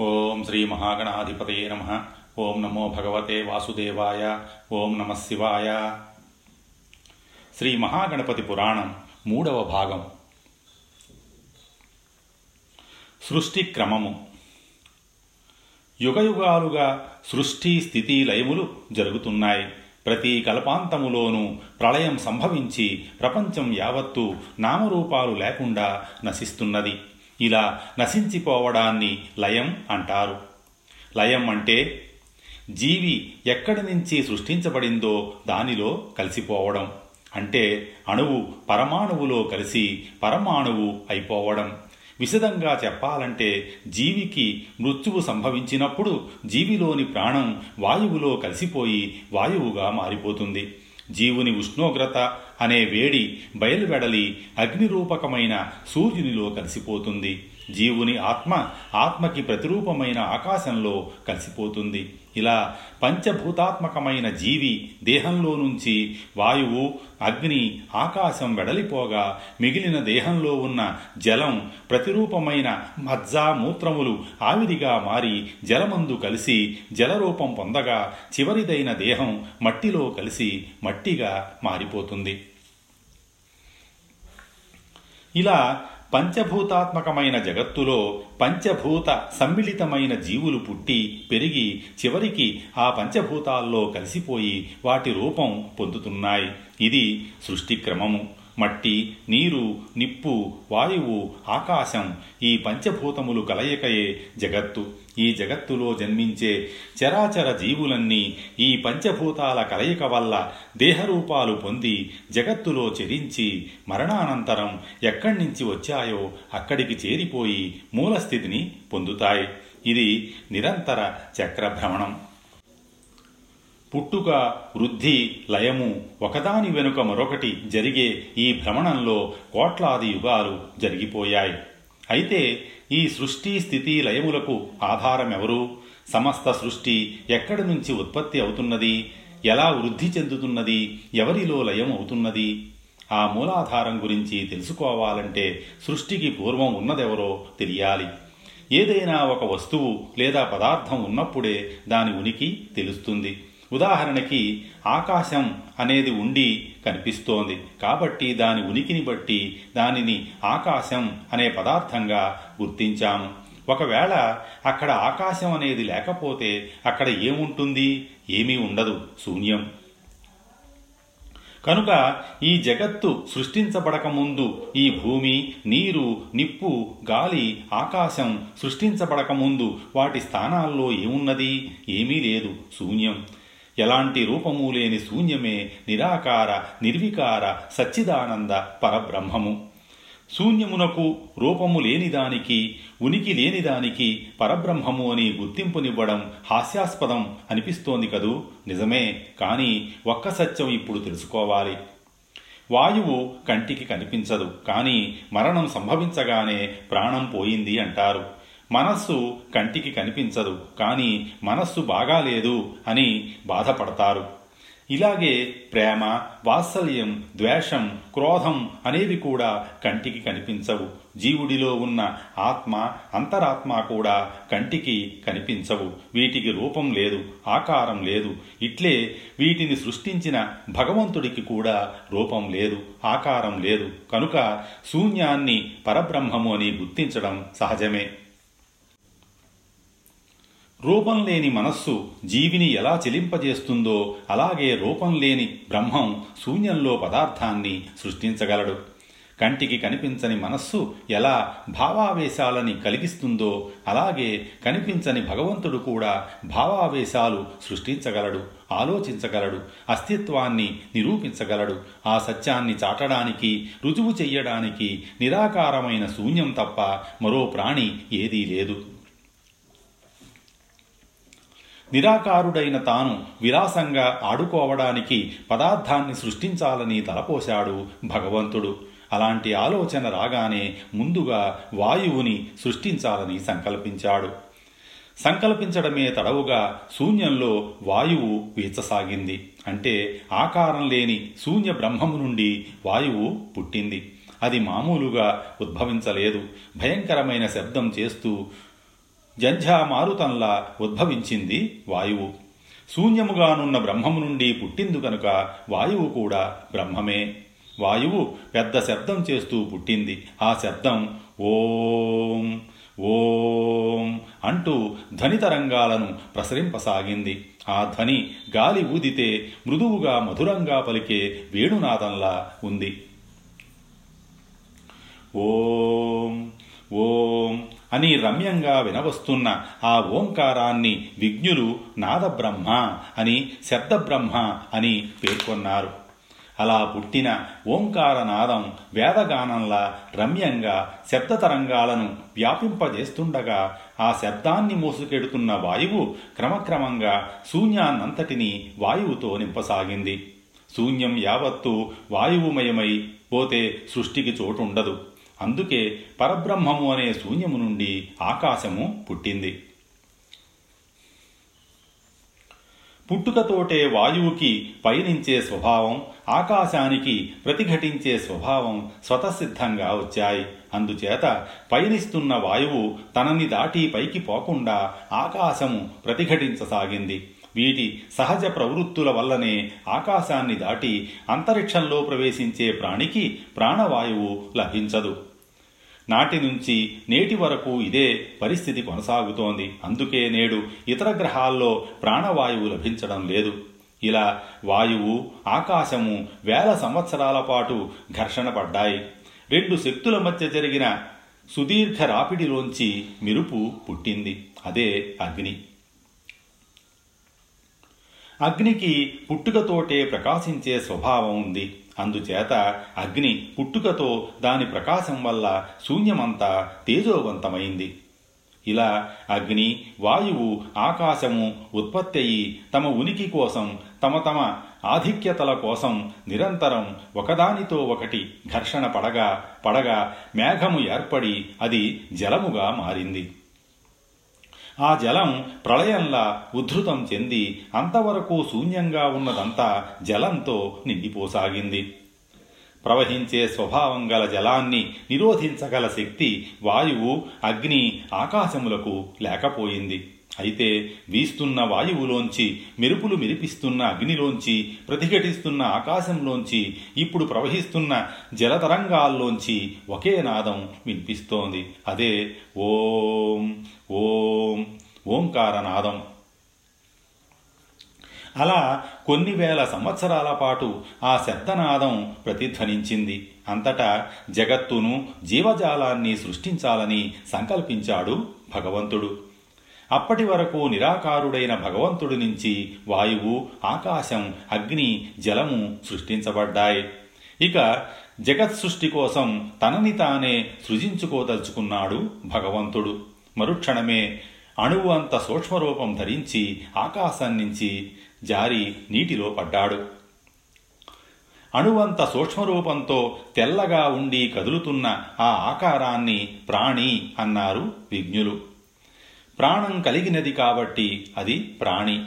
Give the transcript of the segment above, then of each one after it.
ఓం శ్రీ మహాగణాధిపతే నమ. ఓం నమో భగవతే వాసుదేవాయ. ఓం నమ శివాయ. శ్రీ మహాగణపతి పురాణం మూడవ భాగం. సృష్టి క్రమము. యుగయుగాలుగా సృష్టి స్థితి లయములు జరుగుతున్నాయి. ప్రతి కల్పాంతములోనూ ప్రళయం సంభవించి ప్రపంచం యావత్తు నామరూపాలు లేకుండా నశిస్తున్నది. ఇలా నశించిపోవడాన్ని లయం అంటారు. లయం అంటే జీవి ఎక్కడి నుంచి సృష్టించబడిందో దానిలో కలిసిపోవడం. అంటే అణువు పరమాణువులో కలిసి పరమాణువు అయిపోవడం. విశదంగా చెప్పాలంటే జీవికి మృత్యువు సంభవించినప్పుడు జీవిలోని ప్రాణం వాయువులో కలిసిపోయి వాయువుగా మారిపోతుంది. జీవుని ఉష్ణోగ్రత అనే వేడి బయలువెడలి అగ్నిరూపకమైన సూర్యునిలో కలిసిపోతుంది. జీవుని ఆత్మ ఆత్మకి ప్రతిరూపమైన ఆకాశంలో కలిసిపోతుంది. ఇలా పంచభూతాత్మకమైన జీవి దేహంలో నుంచి వాయువు అగ్ని ఆకాశం వెడలిపోగా మిగిలిన దేహంలో ఉన్న జలం ప్రతిరూపమైన మజ్జ మూత్రములు ఆవిరిగా మారి జలమందు కలిసి జలరూపం పొందగా చివరిదైన దేహం మట్టిలో కలిసి మట్టిగా మారిపోతుంది. ఇలా పంచభూతాత్మకమైన జగత్తులో పంచభూత సమ్మిళితమైన జీవులు పుట్టి పెరిగి చివరికి ఆ పంచభూతాల్లో కలిసిపోయి వాటి రూపం పొందుతున్నాయి. ఇది సృష్టి క్రమము. మట్టి నీరు నిప్పు వాయువు ఆకాశం ఈ పంచభూతములు కలయికయే జగత్తు. ఈ జగత్తులో జన్మించే చరాచర జీవులన్నీ ఈ పంచభూతాల కలయిక వల్ల దేహరూపాలు పొంది జగత్తులో చెరించి మరణానంతరం ఎక్కడి నుంచి వచ్చాయో అక్కడికి చేరిపోయి మూలస్థితిని పొందుతాయి. ఇది నిరంతర చక్రభ్రమణం. పుట్టుక వృద్ధి లయము ఒకదాని వెనుక మరొకటి జరిగే ఈ భ్రమణంలో కోట్లాది యుగాలు జరిగిపోయాయి. అయితే ఈ సృష్టి స్థితి లయములకు ఆధారమెవరు? సమస్త సృష్టి ఎక్కడి నుంచి ఉత్పత్తి అవుతున్నది? ఎలా వృద్ధి చెందుతున్నది? ఎవరిలో లయం అవుతున్నది? ఆ మూలాధారం గురించి తెలుసుకోవాలంటే సృష్టికి పూర్వం ఉన్నదెవరో తెలియాలి. ఏదైనా ఒక వస్తువు లేదా పదార్థం ఉన్నప్పుడే దాని ఉనికి తెలుస్తుంది. ఉదాహరణకి ఆకాశం అనేది ఉండి కనిపిస్తోంది. కాబట్టి దాని ఉనికిని బట్టి దానిని ఆకాశం అనే పదార్థంగా గుర్తించాము. ఒకవేళ అక్కడ ఆకాశం అనేది లేకపోతే అక్కడ ఏముంటుంది? ఏమీ ఉండదు. శూన్యం. కనుక ఈ జగత్తు సృష్టించబడకముందు ఈ భూమి నీరు నిప్పు గాలి ఆకాశం సృష్టించబడకముందు వాటి స్థానాల్లో ఏమున్నది? ఏమీ లేదు. శూన్యం. ఎలాంటి రూపము లేని శూన్యమే నిరాకార నిర్వికార సచ్చిదానంద పరబ్రహ్మము. శూన్యమునకు రూపము లేనిదానికి ఉనికి లేనిదానికి పరబ్రహ్మము అని గుర్తింపునివ్వడం హాస్యాస్పదం అనిపిస్తోంది కదూ? నిజమే కానీ ఒక్క సత్యం ఇప్పుడు తెలుసుకోవాలి. వాయువు కంటికి కనిపించదు కానీ మరణం సంభవించగానే ప్రాణం పోయింది అంటారు. మనస్సు కంటికి కనిపించదు కానీ మనస్సు బాగాలేదు అని బాధపడతారు. ఇలాగే ప్రేమ వాత్సల్యం ద్వేషం క్రోధం అనేవి కూడా కంటికి కనిపించవు. జీవుడిలో ఉన్న ఆత్మ అంతరాత్మ కూడా కంటికి కనిపించవు. వీటికి రూపం లేదు ఆకారం లేదు. ఇట్లే వీటిని సృష్టించిన భగవంతుడికి కూడా రూపం లేదు ఆకారం లేదు. కనుక శూన్యాన్ని పరబ్రహ్మము అని గుర్తించడం సహజమే. రూపం లేని మనస్సు జీవిని ఎలా చెలింపజేస్తుందో అలాగే రూపం లేని బ్రహ్మం శూన్యంలో పదార్థాన్ని సృష్టించగలడు. కంటికి కనిపించని మనస్సు ఎలా భావావేశాలని కలిగిస్తుందో అలాగే కనిపించని భగవంతుడు కూడా భావావేశాలు సృష్టించగలడు ఆలోచించగలడు అస్తిత్వాన్ని నిరూపించగలడు. ఆ సత్యాన్ని చాటడానికి రుజువు చెయ్యడానికి నిరాకారమైన శూన్యం తప్ప మరో ప్రాణి ఏదీ లేదు. నిరాకారుడైన తాను విలాసంగా ఆడుకోవడానికి పదార్థాన్ని సృష్టించాలని తలపోశాడు భగవంతుడు. అలాంటి ఆలోచన రాగానే ముందుగా వాయువుని సృష్టించాలని సంకల్పించాడు. సంకల్పించడమే తడవుగా శూన్యంలో వాయువు వీచసాగింది. అంటే ఆకారం లేని శూన్య బ్రహ్మము నుండి వాయువు పుట్టింది. అది మామూలుగా ఉద్భవించలేదు. భయంకరమైన శబ్దం చేస్తూ జంఝామారుతంలా ఉద్భవించింది వాయువు. శూన్యముగానున్న బ్రహ్మము నుండి పుట్టిందు కనుక వాయువు కూడా బ్రహ్మమే. వాయువు పెద్ద శబ్దం చేస్తూ పుట్టింది. ఆ శబ్దం ఓం ఓం అంటూ ధ్వని తరంగాలను ప్రసరింపసాగింది. ఆ ధ్వని గాలి ఊదితే మృదువుగా మధురంగా పలికే వేణునాదంలా ఉంది. ఓం ఓం అని రమ్యంగా వినవస్తున్న ఆ ఓంకారాన్ని విజ్ఞులు నాదబ్రహ్మ అని శబ్దబ్రహ్మ అని పేర్కొన్నారు. అలా పుట్టిన ఓంకారనాదం వేదగానంలా రమ్యంగా శబ్ద తరంగాలను వ్యాపింపజేస్తుండగా ఆ శబ్దాన్ని మోసుకెడుతున్న వాయువు క్రమక్రమంగా శూన్యాన్నంతటినీ వాయువుతో నింపసాగింది. శూన్యం యావత్తు వాయువుమయమై పోతే సృష్టికి చోటుండదు. అందుకే పరబ్రహ్మము అనే శూన్యము నుండి ఆకాశము పుట్టింది. పుట్టుకతోటే వాయువుకి పయనించే స్వభావం ఆకాశానికి ప్రతిఘటించే స్వభావం స్వతసిద్ధంగా వచ్చాయి. అందుచేత పయనిస్తున్న వాయువు తనని దాటి పైకి పోకుండా ఆకాశము ప్రతిఘటించసాగింది. వీటి సహజ ప్రవృత్తుల వల్లనే ఆకాశాన్ని దాటి అంతరిక్షంలో ప్రవేశించే ప్రాణికి ప్రాణవాయువు లభించదు. నాటి నుంచి నేటి వరకు ఇదే పరిస్థితి కొనసాగుతోంది. అందుకే నేడు ఇతర గ్రహాల్లో ప్రాణవాయువు లభించడం లేదు. ఇలా వాయువు ఆకాశము వేల సంవత్సరాల పాటు ఘర్షణ పడ్డాయి. రెండు శక్తుల మధ్య జరిగిన సుదీర్ఘ రాపిడిలోంచి మెరుపు పుట్టింది. అదే అగ్ని. అగ్నికి పుట్టుకతోటే ప్రకాశించే స్వభావం ఉంది. అందుచేత అగ్ని పుట్టుకతో దాని ప్రకాశం వల్ల శూన్యమంతా తేజోవంతమైంది. ఇలా అగ్ని వాయువు ఆకాశము ఉత్పత్తి అయి తమ ఉనికి కోసం తమ తమ ఆధిక్యతల కోసం నిరంతరం ఒకదానితో ఒకటి ఘర్షణ పడగా పడగా మేఘము ఏర్పడి అది జలముగా మారింది. ఆ జలం ప్రళయంలా ఉద్ధృతం చెంది అంతవరకు శూన్యంగా ఉన్నదంతా జలంతో నిండిపోసాగింది. ప్రవహించే స్వభావం గల జలాన్ని నిరోధించగల శక్తి వాయువు అగ్ని ఆకాశములకు లేకపోయింది. అయితే వీస్తున్న వాయువులోంచి మెరుపులు మెరిపిస్తున్న అగ్నిలోంచి ప్రతిఘటిస్తున్న ఆకాశంలోంచి ఇప్పుడు ప్రవహిస్తున్న జలతరంగాల్లోంచి ఒకే నాదం వినిపిస్తోంది. అదే ఓం ఓం ఓంకార నాదం. అలా కొన్ని వేల సంవత్సరాల పాటు ఆ శబ్దనాదం ప్రతిధ్వనించింది. అంతటా జగత్తును జీవజాలాన్ని సృష్టించాలని సంకల్పించాడు భగవంతుడు. అప్పటి వరకు నిరాకారుడైన భగవంతుడి నుంచి వాయువు ఆకాశం అగ్ని జలము సృష్టించబడ్డాయి. ఇక జగత్ సృష్టి కోసం తనని తానే సృజించుకోదలుచుకున్నాడు భగవంతుడు. మరుక్షణమే అణువు అంత సూక్ష్మరూపం ధరించి ఆకాశం నుంచి జారి నీటిలో పడ్డాడు. అణువంత సూక్ష్మరూపంతో తెల్లగా ఉండి కదులుతున్న ఆ ఆకారాన్ని ప్రాణి అన్నారు విజ్ఞులు. ప్రాణం కలిగినది కాబట్టి అది ప్రాణి.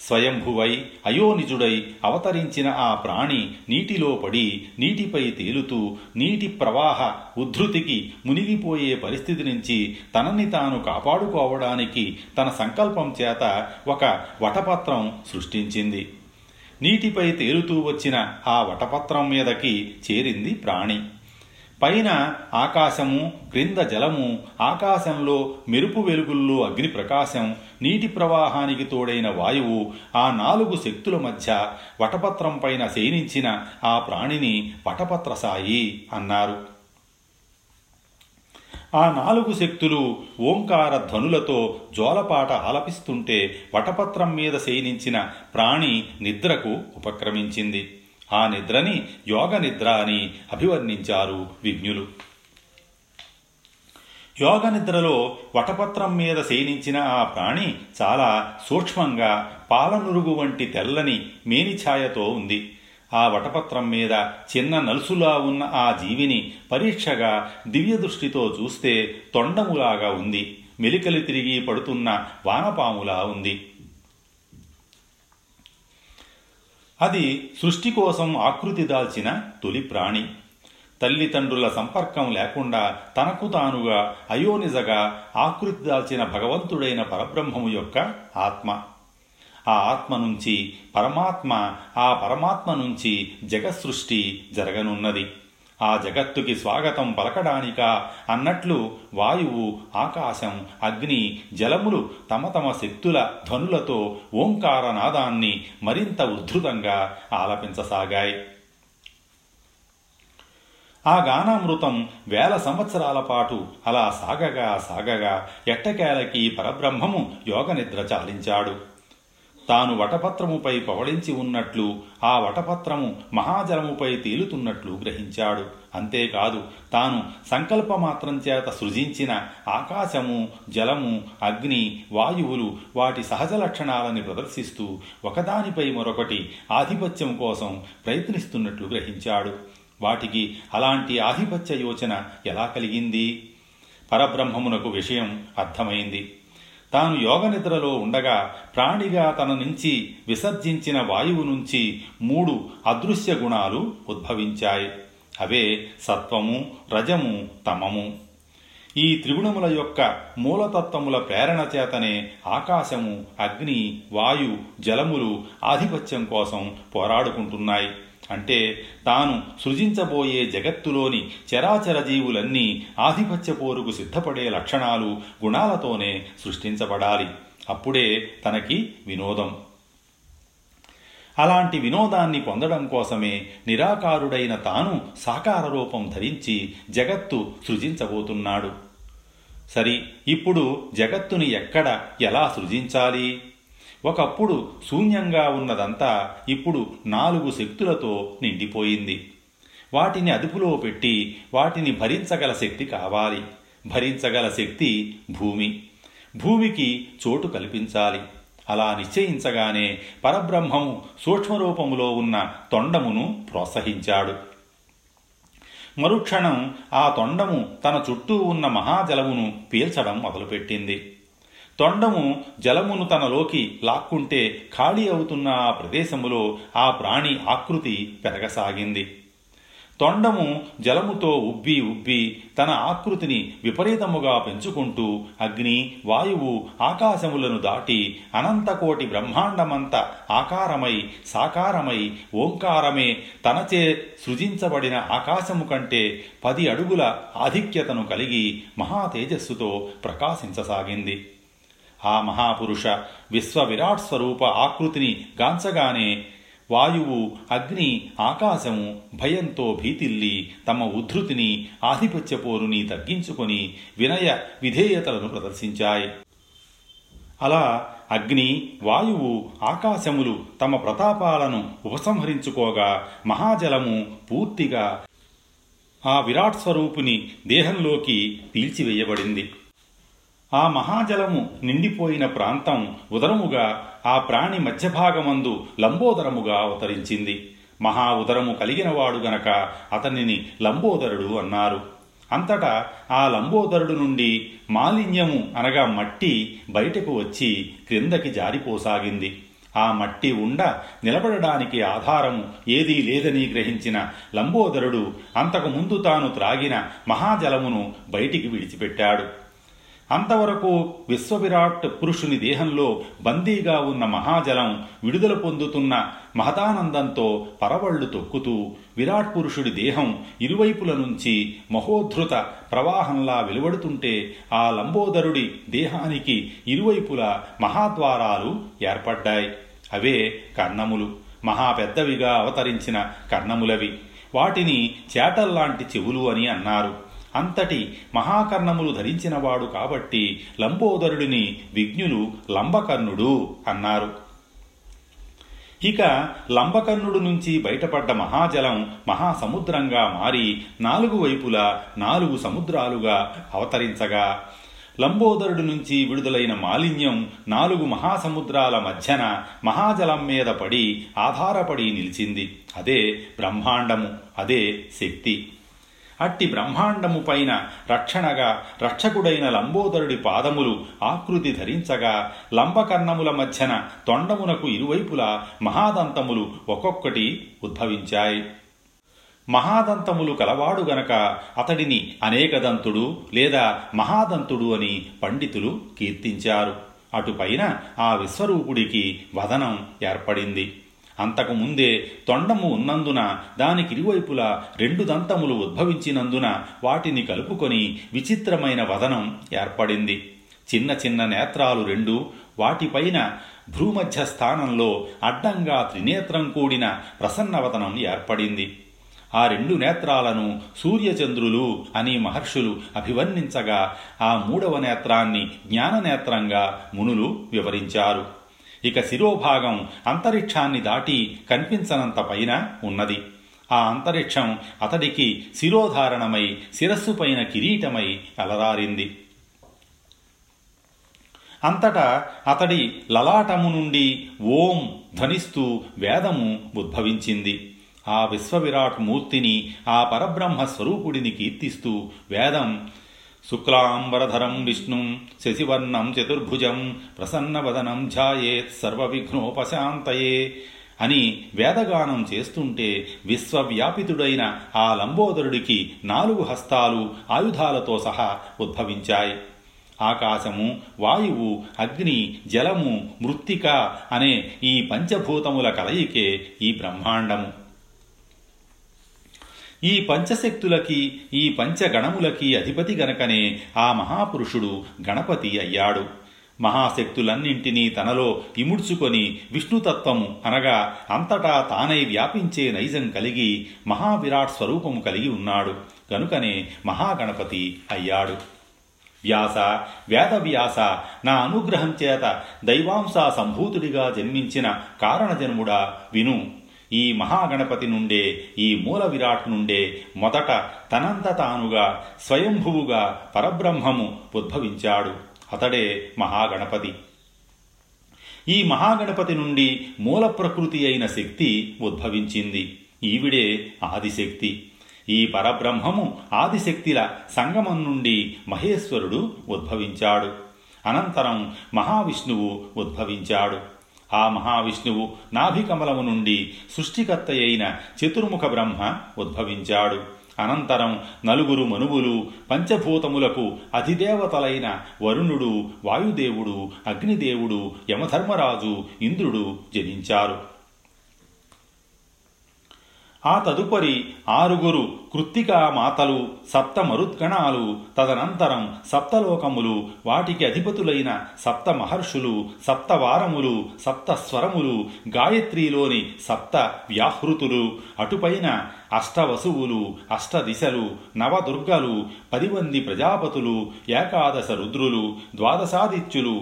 స్వయంభువై అయోనిజుడై అవతరించిన ఆ ప్రాణి నీటిలో పడి నీటిపై తేలుతూ నీటి ప్రవాహ ఉద్ధృతికి మునిగిపోయే పరిస్థితి నుంచి తనని తాను కాపాడుకోవడానికి తన సంకల్పం చేత ఒక వటపత్రం సృష్టించింది. నీటిపై తేలుతూ వచ్చిన ఆ వటపత్రం మీదకి చేరింది ప్రాణి. పైన ఆకాశము క్రింద జలము ఆకాశంలో మెరుపు వెలుగుల్లో అగ్ని ప్రకాశం నీటి ప్రవాహానికి తోడైన వాయువు ఆ నాలుగు శక్తుల మధ్య వటపత్రం పైన శయనించిన ఆ ప్రాణిని వటపత్రసాయి అన్నారు. ఆ నాలుగు శక్తులు ఓంకార ధ్వనులతో జోలపాట ఆలపిస్తుంటే వటపత్రం మీద శయనించిన ప్రాణి నిద్రకు ఉపక్రమించింది. ఆ నిద్రని యోగ నిద్ర అని అభివర్ణించారు విజ్ఞులు. యోగ నిద్రలో వటపత్రం మీద శయనించిన ఆ ప్రాణి చాలా సూక్ష్మంగా పాలనురుగు వంటి తెల్లని మేనిఛాయతో ఉంది. ఆ వటపత్రం మీద చిన్న నలుసులా ఉన్న ఆ జీవిని పరీక్షగా దివ్య దృష్టితో చూస్తే తొండములాగా ఉంది. మెలికలు తిరిగి పడుతున్న వానపాములా ఉంది. అది సృష్టి కోసం ఆకృతి దాల్చిన తొలి ప్రాణి. తల్లిదండ్రుల సంపర్కం లేకుండా తనకు తానుగా అయోనిజగా ఆకృతి దాల్చిన భగవంతుడైన పరబ్రహ్మము యొక్క ఆత్మ. ఆ ఆత్మ నుంచి పరమాత్మ ఆ పరమాత్మ నుంచి జగత్సృష్టి జరగనున్నది. ఆ జగత్తుకి స్వాగతం పలకడానికా అన్నట్లు వాయువు ఆకాశం అగ్ని జలములు తమ తమ శక్తుల ధ్వనులతో ఓంకార నాదాన్ని మరింత ఉద్ధృతంగా ఆలపించసాగాయి. ఆ గానామృతం వేల సంవత్సరాల పాటు అలా సాగగా సాగగా ఎట్టకేలకి పరబ్రహ్మము యోగనిద్ర చాలించాడు. తాను వటపత్రముపై పవళించి ఉన్నట్లు ఆ వటపత్రము మహాజలముపై తేలుతున్నట్లు గ్రహించాడు. అంతేకాదు తాను సంకల్పమాత్రం చేత సృజించిన ఆకాశము జలము అగ్ని వాయువులు వాటి సహజ లక్షణాలని ప్రదర్శిస్తూ ఒకదానిపై మరొకటి ఆధిపత్యం కోసం ప్రయత్నిస్తున్నట్లు గ్రహించాడు. వాటికి అలాంటి ఆధిపత్య యోచన ఎలా కలిగింది? పరబ్రహ్మమునకు విషయం అర్థమైంది. తాను యోగ నిద్రలో ఉండగా ప్రాణిగా తన నుంచి విసర్జించిన వాయువు నుంచి మూడు అదృశ్య గుణాలు ఉద్భవించాయి. అవే సత్వము రజము తమము. ఈ త్రిగుణముల యొక్క మూలతత్వముల ప్రేరణ చేతనే ఆకాశము అగ్ని వాయు జలములు ఆధిపత్యం కోసం పోరాడుకుంటున్నాయి. అంటే తాను సృజించబోయే జగత్తులోని చరాచర జీవులన్నీ ఆధిపత్య పోరుకు సిద్ధపడే లక్షణాలు గుణాలతోనే సృష్టించబడాలి. అప్పుడే తనకి వినోదం. అలాంటి వినోదాన్ని పొందడం కోసమే నిరాకారుడైన తాను సాకార రూపం ధరించి జగత్తు సృజించబోతున్నాడు. సరి ఇప్పుడు జగత్తుని ఎక్కడ ఎలా సృజించాలి? ఒకప్పుడు శూన్యంగా ఉన్నదంతా ఇప్పుడు నాలుగు శక్తులతో నిండిపోయింది. వాటిని అదుపులో పెట్టి వాటిని భరించగల శక్తి కావాలి. భరించగల శక్తి భూమి. భూమికి చోటు కల్పించాలి. అలా నిశ్చయించగానే పరబ్రహ్మము సూక్ష్మరూపములో ఉన్న తొండమును ప్రోత్సహించాడు. మరుక్షణం ఆ తొండము తన చుట్టూ ఉన్న మహాజలమును పీల్చడం మొదలుపెట్టింది. తొండము జలమును తనలోకి లాక్కుంటే ఖాళీ అవుతున్న ఆ ప్రదేశములో ఆ ప్రాణి ఆకృతి పెరగసాగింది. తొండము జలముతో ఉబ్బి ఉబ్బి తన ఆకృతిని విపరీతముగా పెంచుకుంటూ అగ్ని వాయువు ఆకాశములను దాటి అనంతకోటి బ్రహ్మాండమంత ఆకారమై సాకారమై ఓంకారమే తనచే సృజించబడిన ఆకాశము కంటే పది అడుగుల ఆధిక్యతను కలిగి మహా తేజస్సుతో ప్రకాశించసాగింది. ఆ మహాపురుష విశ్వ విరాట్ స్వరూప ఆకృతిని గాంచగానే వాయువు అగ్ని ఆకాశము భయంతో భీతిల్లి తమ ఉద్ధృతిని ఆధిపత్యపోరుని తగ్గించుకొని వినయ విధేయతలను ప్రదర్శించాయి. అలా అగ్ని వాయువు ఆకాశములు తమ ప్రతాపాలను ఉపసంహరించుకోగా మహాజలము పూర్తిగా ఆ విరాట్ స్వరూపుని దేహంలోకి పీల్చివేయబడింది. ఆ మహాజలము నిండిపోయిన ప్రాంతం ఉదరముగా ఆ ప్రాణి మధ్యభాగమందు లంబోదరముగా అవతరించింది. మహా ఉదరము కలిగినవాడు గనక అతనిని లంబోదరుడు అన్నారు. అంతటా ఆ లంబోదరుడు నుండి మాలిన్యము అనగా మట్టి బయటకు వచ్చి క్రిందకి జారిపోసాగింది. ఆ మట్టి ఉండ నిలబడడానికి ఆధారము ఏదీ లేదని గ్రహించిన లంబోదరుడు అంతకు ముందు తాను త్రాగిన మహాజలమును బయటికి విడిచిపెట్టాడు. అంతవరకు విశ్వవిరాట్ పురుషుని దేహంలో బందీగా ఉన్న మహాజలం విడుదల పొందుతున్న మహతానందంతో పరవళ్ళు తొక్కుతూ విరాట్ పురుషుడి దేహం ఇరువైపుల నుంచి మహోద్ధృత ప్రవాహంలా వెలువడుతుంటే ఆ లంబోదరుడి దేహానికి ఇరువైపులా మహాద్వారాలు ఏర్పడ్డాయి. అవే కర్ణములు. మహా పెద్దవిగా అవతరించిన కర్ణములవి. వాటిని చేటల్లాంటి చెవులు అని అన్నారు. అంతటి మహాకర్ణములు ధరించినవాడు కాబట్టి లంబోదరుడిని విజ్ఞులు లంబకర్ణుడు అన్నారు. ఇక లంబకర్ణుడు నుంచి బయటపడ్డ మహాజలం మహాసముద్రంగా మారి నాలుగు వైపులా నాలుగు సముద్రాలుగా అవతరించగా లంబోదరుడు నుంచి విడుదలైన మాలిన్యం నాలుగు మహాసముద్రాల మధ్యన మహాజలం మీద పడి ఆధారపడి నిలిచింది. అదే బ్రహ్మాండము అదే శక్తి. అట్టి బ్రహ్మాండము పైన రక్షణగా రక్షకుడైన లంబోదరుడి పాదములు ఆకృతి ధరించగా లంబకర్ణముల మధ్యన తొండమునకు ఇరువైపులా మహాదంతములు ఒక్కొక్కటి ఉద్భవించాయి. మహాదంతములు కలవాడు గనక అతడిని అనేకదంతుడు లేదా మహాదంతుడు అని పండితులు కీర్తించారు. అటుపైన ఆ విశ్వరూపుడికి వదనం ఏర్పడింది. అంతకు ముందే తొండము ఉన్నందున దానికి ఇరువైపులా రెండు దంతములు ఉద్భవించినందున వాటిని కలుపుకొని విచిత్రమైన వదనం ఏర్పడింది. చిన్న చిన్న నేత్రాలు రెండు వాటిపైన భ్రూమధ్య స్థానంలో అడ్డంగా త్రినేత్రం కూడిన ప్రసన్నవతనం ఏర్పడింది. ఆ రెండు నేత్రాలను సూర్యచంద్రులు అని మహర్షులు అభివర్ణించగా ఆ మూడవ నేత్రాన్ని జ్ఞాననేత్రంగా మునులు వివరించారు. ఇక శిరోభాగం అంతరిక్షాన్ని దాటి కనిపించనంత పైన ఉన్నది. ఆ అంతరిక్షం అతడికి శిరోధారణమై శిరస్సుపైన కిరీటమై అలరారింది. అంతటా అతడి లలాటము నుండి ఓం ధ్వనిస్తూ వేదము ఉద్భవించింది. ఆ విశ్వవిరాట్ మూర్తిని ఆ పరబ్రహ్మ స్వరూపుడిని కీర్తిస్తూ వేదం శుక్లాంబరధరం విష్ణుం శశివర్ణం చతుర్భుజం ప్రసన్నవదనం ధ్యాయేత్ సర్వవిఘ్నోపశాంతయే అని వేదగానం చేస్తుంటే విశ్వవ్యాపితుడైన ఆ లంబోదరుడికి నాలుగు హస్తాలు ఆయుధాలతో సహా ఉద్భవించాయి. ఆకాశము వాయువు అగ్ని జలము మృత్తిక అనే ఈ పంచభూతముల కలయికే ఈ బ్రహ్మాండము. ఈ పంచశక్తులకి ఈ పంచగణములకి అధిపతి గనకనే ఆ మహాపురుషుడు గణపతి అయ్యాడు. మహాశక్తులన్నింటినీ తనలో ఇముడ్చుకొని విష్ణుతత్వము అనగా అంతటా తానై వ్యాపించే నైజం కలిగి మహావిరాట్ స్వరూపము కలిగి ఉన్నాడు. కనుకనే మహాగణపతి అయ్యాడు. వ్యాస వేదవ్యాస నా అనుగ్రహం చేత దైవాంశ సంభూతుడిగా జన్మించిన కారణజన్ముడా విను. ఈ మహాగణపతి నుండే ఈ మూల విరాట్ నుండే మొదట తనంత తానుగా స్వయంభువుగా పరబ్రహ్మము ఉద్భవించాడు అతడే మహాగణపతి. ఈ మహాగణపతి నుండి మూల ప్రకృతి అయిన శక్తి ఉద్భవించింది. ఈవిడే ఆదిశక్తి. ఈ పరబ్రహ్మము ఆదిశక్తిల సంగమం నుండి మహేశ్వరుడు ఉద్భవించాడు. అనంతరం మహావిష్ణువు ఉద్భవించాడు. ఆ మహావిష్ణువు నాభికమలము నుండి సృష్టికర్త అయిన చతుర్ముఖ బ్రహ్మ ఉద్భవించాడు. అనంతరం నలుగురు మనువులు పంచభూతములకు అధిదేవతలైన వరుణుడు వాయుదేవుడు అగ్నిదేవుడు యమధర్మరాజు ఇంద్రుడు జనించారు. ఆ తదుపరి ఆరుగురు కృత్తికా మాతలు సప్త మరుద్గణాలు తదనంతరం సప్తలోకములు వాటికి అధిపతులైన సప్త మహర్షులు సప్తవారములు సప్త స్వరములు గాయత్రిలోని సప్త వ్యాహృతులు అటుపైన అష్టవసువులు అష్టదిశలు నవదుర్గలు పదిమంది ప్రజాపతులు ఏకాదశ రుద్రులు ద్వాదశాదిత్యులు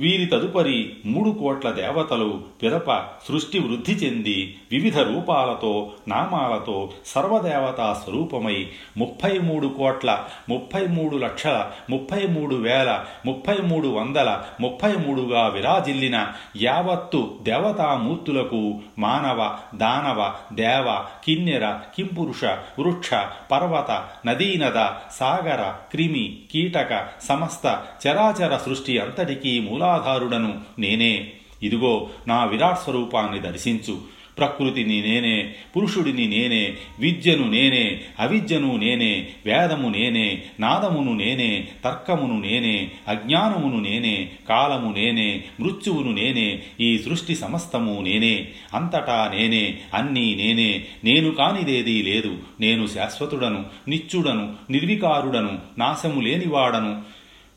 వీరి తదుపరి మూడు కోట్ల దేవతలు పిదప సృష్టి వృద్ధి చెంది వివిధ రూపాలతో నామాలతో సర్వదేవతా స్వరూపమై ముప్పై మూడు కోట్ల ముప్పై మూడు లక్షల ముప్పై మూడు వేల ముప్పై మూడు వందల ముప్పై మూడుగా విరాజిల్లిన యావత్తు దేవతామూర్తులకు మానవ దానవ దేవ కిన్నెర కింపురుష వృక్ష పర్వత నదీనద సాగర క్రిమి కీటక సమస్త చరాచర సృష్టి అంతటికీ మూలా మూలాధారుడను నేనే. ఇదిగో నా విరాట్ స్వరూపాన్ని దర్శించు. ప్రకృతిని నేనే పురుషుడిని నేనే విద్యను నేనే అవిద్యను నేనే వేదము నేనే నాదమును నేనే తర్కమును నేనే అజ్ఞానమును నేనే కాలము నేనే మృత్యువును నేనే ఈ సృష్టి సమస్తము నేనే. అంతటా నేనే అన్నీ నేనే. నేను కానిదేదీ లేదు. నేను శాశ్వతుడను నిత్యుడను నిర్వికారుడను నాశము లేనివాడను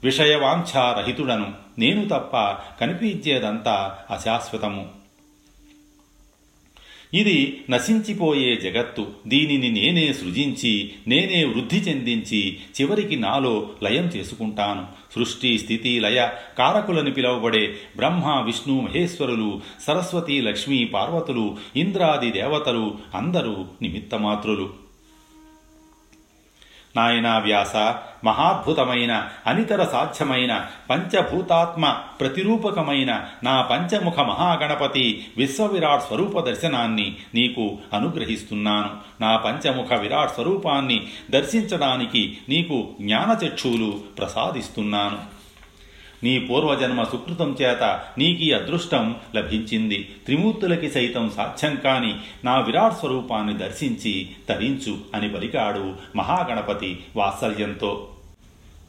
విషయవాంఛారహితుడను. నేను తప్ప కనిపించేదంతా అశాశ్వతము. ఇది నశించిపోయే జగత్తు. దీనిని నేనే సృజించి నేనే వృద్ధి చెందించి చివరికి నాలో లయం చేసుకుంటాను. సృష్టి స్థితి లయ కారకులని పిలువబడే బ్రహ్మ విష్ణు మహేశ్వరులు సరస్వతి లక్ష్మీ పార్వతులు ఇంద్రాది దేవతలు అందరూ నిమిత్తమాత్రులు. నాయనా వ్యాస మహాద్భుతమైన అనితర సాధ్యమైన పంచభూతాత్మ ప్రతిరూపకమైన నా పంచముఖ మహాగణపతి విశ్వవిరాట్ స్వరూప దర్శనాన్ని నీకు అనుగ్రహిస్తున్నాను. నా పంచముఖ విరాట్ స్వరూపాన్ని దర్శించడానికి నీకు జ్ఞానచక్షువులు ప్రసాదిస్తున్నాను. నీ పూర్వజన్మ సుకృతం చేత నీకీ అదృష్టం లభించింది. త్రిమూర్తులకి సైతం సాధ్యం కాని నా విరాట్ స్వరూపాన్ని దర్శించి తరించు అని పలికాడు మహాగణపతి వాత్సల్యంతో.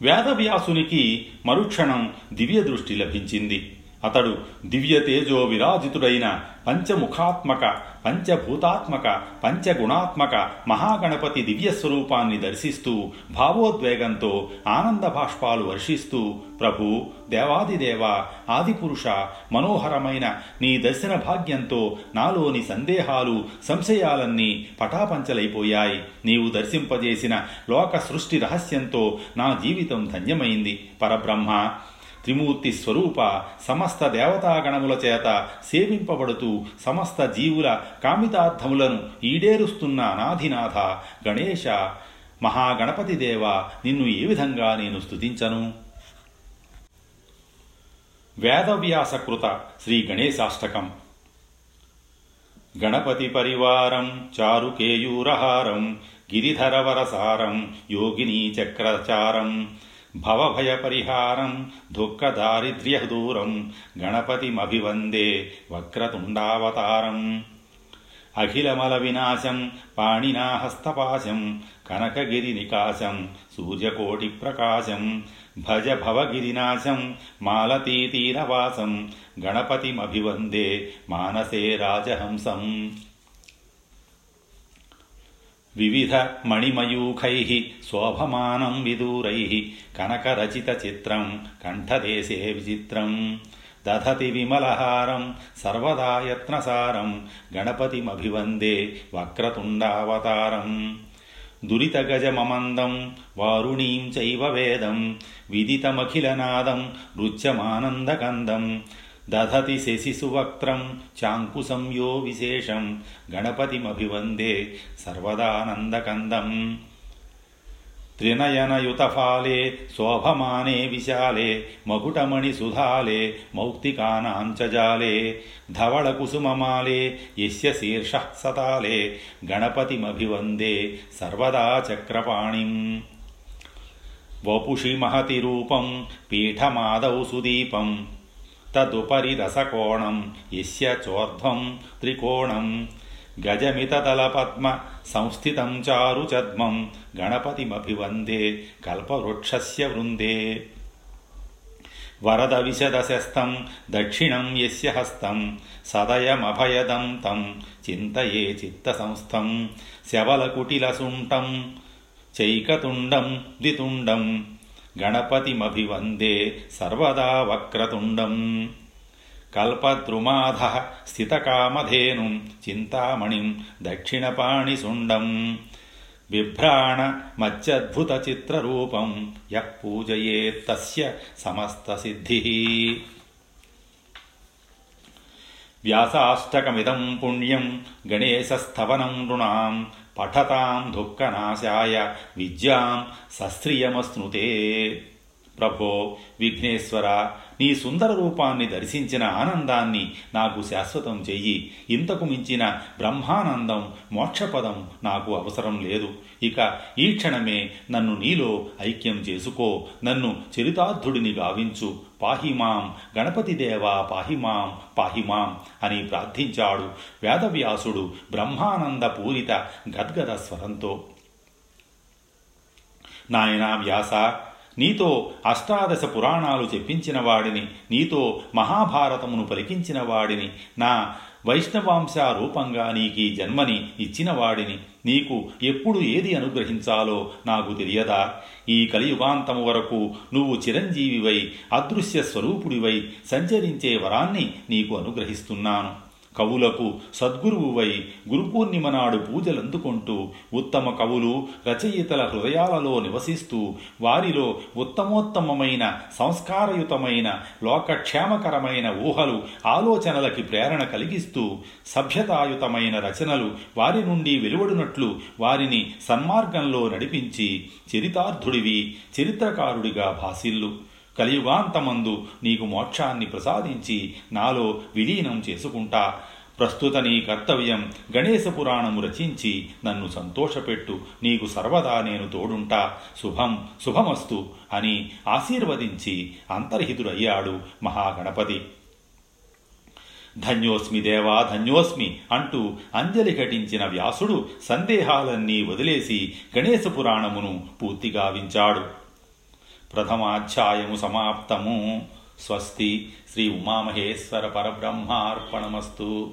వేదవ్యాసునికి మరుక్షణం దివ్య దృష్టి లభించింది. అతడు దివ్య తేజో విరాజితుడైన పంచముఖాత్మక పంచభూతాత్మక పంచగుణాత్మక మహాగణపతి దివ్య స్వరూపాన్ని దర్శిస్తూ భావోద్వేగంతో ఆనంద భాష్పాలు వర్షిస్తూ ప్రభు దేవాదిదేవ ఆదిపురుష మనోహరమైన నీ దర్శన భాగ్యంతో నాలోని సందేహాలు సంశయాలన్నీ పటాపంచలైపోయాయి. నీవు దర్శింపజేసిన లోక సృష్టి రహస్యంతో నా జీవితం ధన్యమైంది. పరబ్రహ్మ త్రిమూర్తి స్వరూప సమస్త దేవతాగణముల చేత సేవింపబడుతూ సమస్త జీవుల కామితార్థములను ఈడేరుస్తున్న అనాధినాథ గణేశ మహాగణపతి దేవ నిన్ను ఏ విధంగా నేను స్తుతించను? వేదవ్యాసకృత శ్రీ గణేశాష్టకం. గణపతి పరివారం చారుకేయూరహారం గిరిధరవరసారం యోగినీ చక్రచారం భవభయపరిహారం దుఃఖదారిద్ర్యదూరం గణపతిమభివందే వక్రతుండావతారం అఖిలమల వినాశం పాణినాహస్తపాశం కనకగిరి నికాశం సూర్యకోటి ప్రకాశం భజ భవగిరినాశం మాలతీతీరవాసం గణపతిమభివందే మానసే రాజహంసం వివిధ మణిమయూఖై శోభమానం విదూరై కనకరచితచిత్రం కంఠదేశే విచిత్రం దధతి విమలహారం సర్వదా యత్నసారం గణపతిమభివందే వక్రతుండావతారం దురితగజమమందం వారుణీం చైవ వేదం విదితమఖిలనాదం నృత్యమానందకందం దధతి శశిసువక్త్రం చాంకుశం యో విశేషం గణపతిమభివందే సర్వదానందకందం త్రినయనయుతఫాలే శోభమానే విశాలే మకుటమణిసుధాలే మౌక్తికానాంచజాలే ధవళకుసుమమాలే యస్య శీర్షः సతాలే గణపతిమభివందే సర్వదా చక్రపాణిం వపుషి మహతి రూపం పీఠమాదౌ సుదీపం తదుపరి రసకోణం యస్య చోర్ధం త్రికోణం గజమితదలపద్మ సంస్థితం చారు చద్మం గణపతిమభివందే కల్పవృక్షస్య వృందే వరద విశదశస్తం దక్షిణం యస్య హస్తం సదయమభయదం తం చింతయే చిత్తసంస్థం శవలకుటిలసుంటం చైకతుండం ద్వితుండం గణపతిమభివందే సర్వదా వక్రతుండం కల్పద్రుమాధ స్థితకామధేనుం చింతామణిం దక్షిణపాణిసుండం బిభ్రాణ మత్యద్భుత చిత్రరూపం యః పూజయేత్తస్య సమస్తసిద్ధి వ్యాసాష్టకమిదం పుణ్యం గణేశస్థవనం నృణాం పఠతాం దుఃఖనాశాయ విద్యాం సస్త్రియమస్నుతే ప్రభో విఘ్నేశ్వర నీ సుందర రూపాన్ని దర్శించిన ఆనందాన్ని నాకు శాశ్వతం చెయ్యి. ఇంతకు మించిన బ్రహ్మానందం మోక్షపదం నాకు అవసరం లేదు. ఇక ఈ క్షణమే నన్ను నీలో ఐక్యం చేసుకో. నన్ను చరితార్థుడిని గావించు. పాహిమాం గణపతిదేవా పాహిమాం పాహిమాం అని ప్రార్థించాడు వేదవ్యాసుడు బ్రహ్మానంద పూరిత గద్గద స్వరంతో. నాయనా వ్యాస నీతో అష్టాదశ పురాణాలు చెప్పించిన వాడిని నీతో మహాభారతమును పలికించిన వాడిని నా వైష్ణవాంశ రూపంగా నీకీ జన్మని ఇచ్చిన వాడిని నీకు ఎప్పుడు ఏది అనుగ్రహించాలో నాకు తెలియదా? ఈ కలియుగాంతము వరకు నువ్వు చిరంజీవివై అదృశ్య స్వరూపుడివై సంచరించే వరాన్ని నీకు అనుగ్రహిస్తున్నాను. కవులకు సద్గురువువై గురుపూర్ణిమ నాడు పూజలందుకుంటూ ఉత్తమ కవులు రచయితల హృదయాలలో నివసిస్తూ వారిలో ఉత్తమోత్తమమైన సంస్కారయుతమైన లోకక్షేమకరమైన ఊహలు ఆలోచనలకి ప్రేరణ కలిగిస్తూ సభ్యతాయుతమైన రచనలు వారి నుండి వెలువడినట్లు వారిని సన్మార్గంలో నడిపించి చరితార్థుడివి చరిత్రకారుడిగా భాసిల్లు. కలియుగాంతమందు నీకు మోక్షాన్ని ప్రసాదించి నాలో విలీనం చేసుకుంటా. ప్రస్తుత నీ కర్తవ్యం గణేశ పురాణము రచించి నన్ను సంతోషపెట్టు. నీకు సర్వదా నేను తోడుంటా. శుభం శుభమస్తు అని ఆశీర్వదించి అంతర్హితుడయ్యాడు మహాగణపతి. ధన్యోస్మి దేవా ధన్యోస్మి అంటూ అంజలి ఘటించిన వ్యాసుడు సందేహాలన్నీ వదిలేసి గణేశ పురాణమును పూర్తిగావించాడు ప్రథమాధ్యాయము సమాప్తము. స్వస్తి. శ్రీ ఉమామహేశ్వర పరబ్రహ్మార్పణమస్తు.